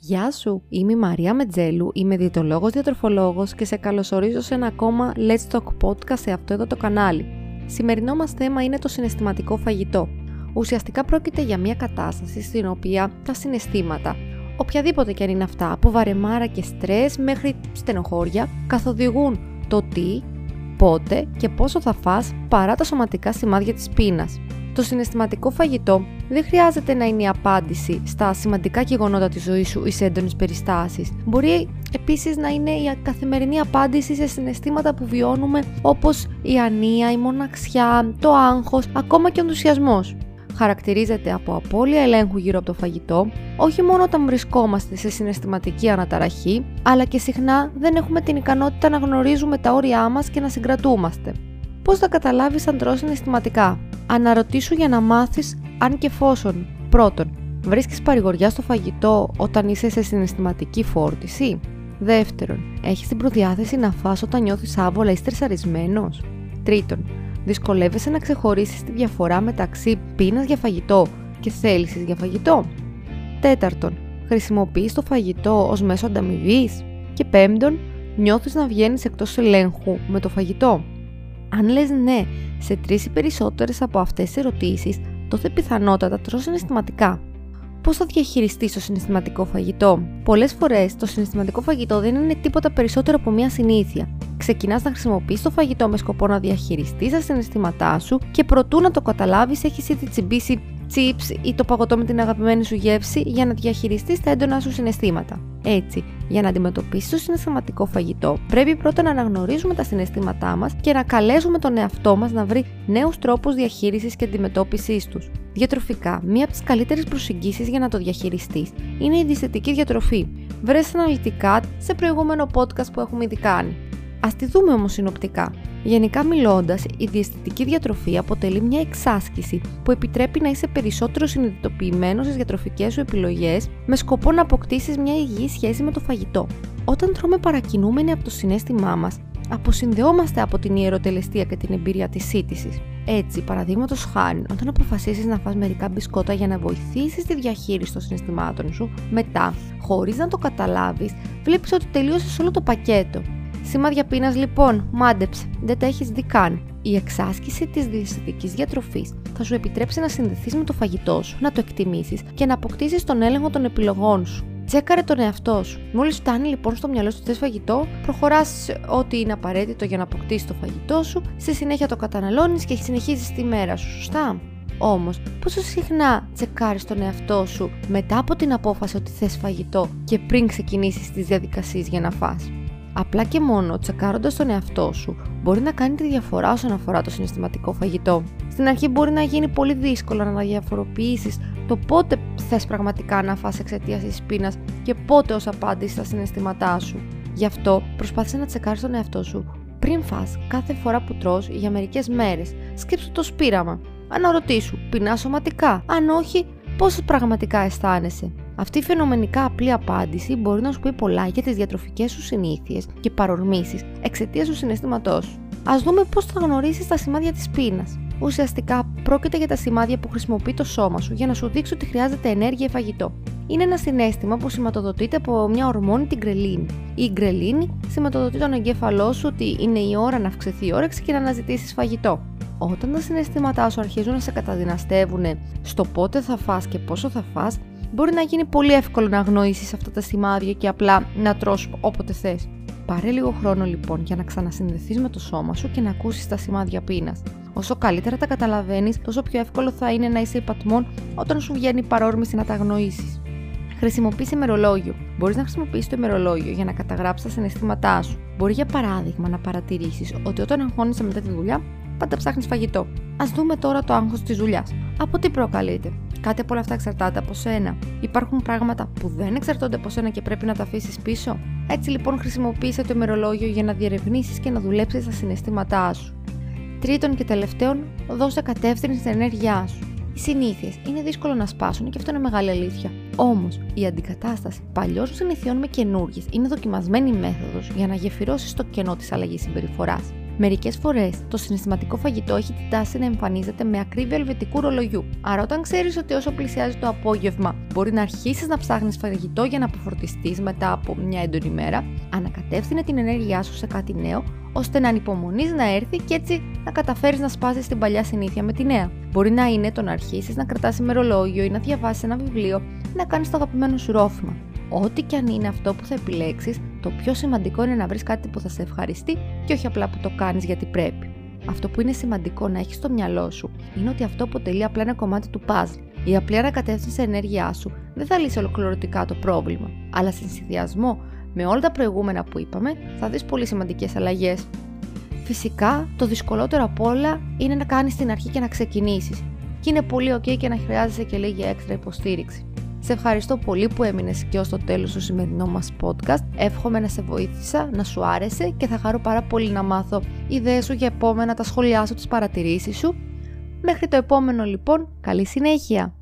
Γεια σου, είμαι η Μαρία Μετζέλου, είμαι διαιτολόγος διατροφολόγος και σε καλωσορίζω σε ένα ακόμα Let's Talk podcast σε αυτό εδώ το κανάλι. Σημερινό μας θέμα είναι το συναισθηματικό φαγητό. Ουσιαστικά πρόκειται για μια κατάσταση στην οποία τα συναισθήματα, οποιαδήποτε και αν είναι αυτά, από βαρεμάρα και στρες μέχρι στενοχώρια, καθοδηγούν το τι, πότε και πόσο θα φας παρά τα σωματικά σημάδια της πείνας. Το συναισθηματικό φαγητό δεν χρειάζεται να είναι η απάντηση στα σημαντικά γεγονότα της ζωής σου ή σε έντονες περιστάσεις. Μπορεί επίσης να είναι η καθημερινή απάντηση σε συναισθήματα που βιώνουμε όπως η ανία, η μοναξιά, το άγχος, ακόμα και ο ενθουσιασμός. Χαρακτηρίζεται από απώλεια ελέγχου γύρω από το φαγητό, όχι μόνο όταν βρισκόμαστε σε συναισθηματική αναταραχή, αλλά και συχνά δεν έχουμε την ικανότητα να γνωρίζουμε τα όρια μας και να συγκρατούμαστε. Πώς θα καταλάβεις αν τρως συναισθηματικά; Αναρωτήσου για να μάθεις αν και εφόσον. Πρώτον, βρίσκεις παρηγοριά στο φαγητό όταν είσαι σε συναισθηματική φόρτιση; Δεύτερον, έχεις την προδιάθεση να φας όταν νιώθεις άβολα ή στρεσαρισμένος; Τρίτον, δυσκολεύεσαι να ξεχωρίσεις τη διαφορά μεταξύ πείνας για φαγητό και θέλησης για φαγητό. Τέταρτον, χρησιμοποιείς το φαγητό ως μέσο ανταμοιβής. Και πέμπτον, νιώθεις να βγαίνεις εκτός ελέγχου με το φαγητό. Αν λες ναι σε τρεις ή περισσότερες από αυτές τις ερωτήσεις, τότε πιθανότατα τρως συναισθηματικά. Πώς θα διαχειριστείς το συναισθηματικό φαγητό; Πολλές φορές το συναισθηματικό φαγητό δεν είναι τίποτα περισσότερο από μια συνήθεια. Ξεκινάς να χρησιμοποιείς το φαγητό με σκοπό να διαχειριστείς τα συναισθήματά σου και προτού να το καταλάβεις, έχεις ήδη τσιμπήσει chips ή το παγωτό με την αγαπημένη σου γεύση για να διαχειριστείς τα έντονα σου συναισθήματα. Έτσι, για να αντιμετωπίσεις το συναισθηματικό φαγητό, πρέπει πρώτα να αναγνωρίζουμε τα συναισθήματά μας και να καλέσουμε τον εαυτό μας να βρει νέους τρόπους διαχείρισης και αντιμετώπισης τους. Διατροφικά, μία από τις καλύτερες προσεγγίσεις για να το διαχειριστείς είναι η διαισθητική διατροφή. Βρες αναλυτικά σε προηγούμενο podcast που έχουμε ήδη κάνει. Α τη δούμε όμως συνοπτικά. Γενικά μιλώντας, η διαισθητική διατροφή αποτελεί μια εξάσκηση που επιτρέπει να είσαι περισσότερο συνειδητοποιημένος στις διατροφικές σου επιλογές με σκοπό να αποκτήσεις μια υγιή σχέση με το φαγητό. Όταν τρώμε παρακινούμενοι από το συνέστημά μας, αποσυνδεόμαστε από την ιεροτελεστία και την εμπειρία της σύντησης. Έτσι, παραδείγματος χάρη, όταν αποφασίσεις να φας μερικά μπισκότα για να βοηθήσεις τη διαχείριση των συναισθημάτων σου, μετά, χωρίς να το καταλάβεις, βλέπεις ότι τελείωσες όλο το πακέτο Σημάδια πείνας λοιπόν, μάντεψε, δεν τα έχεις δει καν. Η εξάσκηση της διαισθητικής διατροφής θα σου επιτρέψει να συνδεθείς με το φαγητό σου, να το εκτιμήσεις και να αποκτήσεις τον έλεγχο των επιλογών σου. Τσέκαρε τον εαυτό σου. Μόλις φτάνει λοιπόν στο μυαλό σου θες φαγητό, προχωράς ό,τι είναι απαραίτητο για να αποκτήσεις το φαγητό σου, στη συνέχεια το καταναλώνεις και συνεχίζεις τη μέρα σου, σωστά; Όμως, πόσο συχνά τσεκάρεις τον εαυτό σου μετά από την απόφαση ότι θες φαγητό και πριν ξεκινήσεις τις διαδικασίες για να φας; Απλά και μόνο τσεκάροντας τον εαυτό σου μπορεί να κάνει τη διαφορά όσον αφορά το συναισθηματικό φαγητό. Στην αρχή μπορεί να γίνει πολύ δύσκολο να διαφοροποιήσει το πότε θες πραγματικά να φας εξαιτίας της πείνας και πότε ως απάντηση στα συναισθήματά σου. Γι' αυτό προσπάθησε να τσεκάρεις τον εαυτό σου πριν φας κάθε φορά που τρως για μερικές μέρες. Σκέψου το σπήραμα. Αναρωτήσου, πεινάς σωματικά; Αν όχι, πώς πραγματικά αισθάνεσαι; Αυτή η φαινομενικά απλή απάντηση μπορεί να σου πει πολλά για τις διατροφικές σου συνήθειες και παρορμήσεις εξαιτίας του συναισθήματός σου. Α δούμε πώς θα γνωρίσεις τα σημάδια της πείνας. Ουσιαστικά πρόκειται για τα σημάδια που χρησιμοποιεί το σώμα σου για να σου δείξει ότι χρειάζεται ενέργεια ή φαγητό. Είναι ένα συνέστημα που σηματοδοτείται από μια ορμόνη την γκρελίνη. Η γκρελίνη σηματοδοτεί τον εγκέφαλό σου ότι είναι η ώρα να αυξηθεί η όρεξη και να αναζητήσεις φαγητό. Όταν τα συναισθήματά σου αρχίζουν να σε καταδυναστεύουν στο πότε θα φας και πόσο θα φας, μπορεί να γίνει πολύ εύκολο να αγνοήσεις αυτά τα σημάδια και απλά να τρως όποτε θες. Πάρε λίγο χρόνο λοιπόν για να ξανασυνδεθείς με το σώμα σου και να ακούσεις τα σημάδια πείνας. Όσο καλύτερα τα καταλαβαίνεις, τόσο πιο εύκολο θα είναι να είσαι υπατμόν όταν σου βγαίνει η παρόρμηση να τα αγνοήσεις. Χρησιμοποιήσει ημερολόγιο. Μπορείς να χρησιμοποιήσεις το ημερολόγιο για να καταγράψεις τα συναισθήματά σου. Μπορεί για παράδειγμα να παρατηρήσεις ότι όταν αγχώνεσαι μετά τη δουλειά, πάντα ψάχνεις φαγητό. Α δούμε τώρα το άγχος της δουλειάς. Από τι προκαλείται; Κάτι από όλα αυτά εξαρτάται από σένα. Υπάρχουν πράγματα που δεν εξαρτώνται από σένα και πρέπει να τα αφήσεις πίσω; Έτσι λοιπόν χρησιμοποίησε το ημερολόγιο για να διερευνήσεις και να δουλέψεις τα συναισθήματά σου. Τρίτον και τελευταίον, δώσε κατεύθυνση στην ενέργειά σου. Οι συνήθειες είναι δύσκολο να σπάσουν και αυτό είναι μεγάλη αλήθεια. Όμως, η αντικατάσταση παλιών συνηθιών με καινούργιες είναι δοκιμασμένη μέθοδος για να γεφυρώσεις το κενό της αλλαγής συμπεριφοράς. Μερικές φορές το συναισθηματικό φαγητό έχει την τάση να εμφανίζεται με ακρίβεια ελβετικού ρολογιού. Άρα, όταν ξέρεις ότι όσο πλησιάζει το απόγευμα μπορεί να αρχίσεις να ψάχνεις φαγητό για να αποφορτιστείς μετά από μια έντονη μέρα, ανακατεύθυνε την ενέργειά σου σε κάτι νέο, ώστε να ανυπομονείς να έρθει και έτσι να καταφέρεις να σπάσεις την παλιά συνήθεια με τη νέα. Μπορεί να είναι το να αρχίσεις να κρατάς ημερολόγιο ή να διαβάσεις ένα βιβλίο ή να κάνεις το αγαπημένο σου ρόφημα. Ό,τι και αν είναι αυτό που θα επιλέξεις, το πιο σημαντικό είναι να βρεις κάτι που θα σε ευχαριστεί και όχι απλά που το κάνεις γιατί πρέπει. Αυτό που είναι σημαντικό να έχεις στο μυαλό σου είναι ότι αυτό αποτελεί απλά ένα κομμάτι του puzzle. Η απλή ανακατεύθυνση ενέργειάς σου δεν θα λύσει ολοκληρωτικά το πρόβλημα, αλλά σε συνδυασμό με όλα τα προηγούμενα που είπαμε θα δεις πολύ σημαντικές αλλαγές. Φυσικά, το δυσκολότερο απ' όλα είναι να κάνεις την αρχή και να ξεκινήσεις. Και είναι πολύ ok και να χρειάζεσαι και λίγη έξτρα υποστήριξη. Σε ευχαριστώ πολύ που έμεινες και ως το τέλος του σημερινό μας podcast. Εύχομαι να σε βοήθησα, να σου άρεσε και θα χαρώ πάρα πολύ να μάθω ιδέες σου για επόμενα, τα σχόλιά σου, τις παρατηρήσεις σου. Μέχρι το επόμενο λοιπόν, καλή συνέχεια!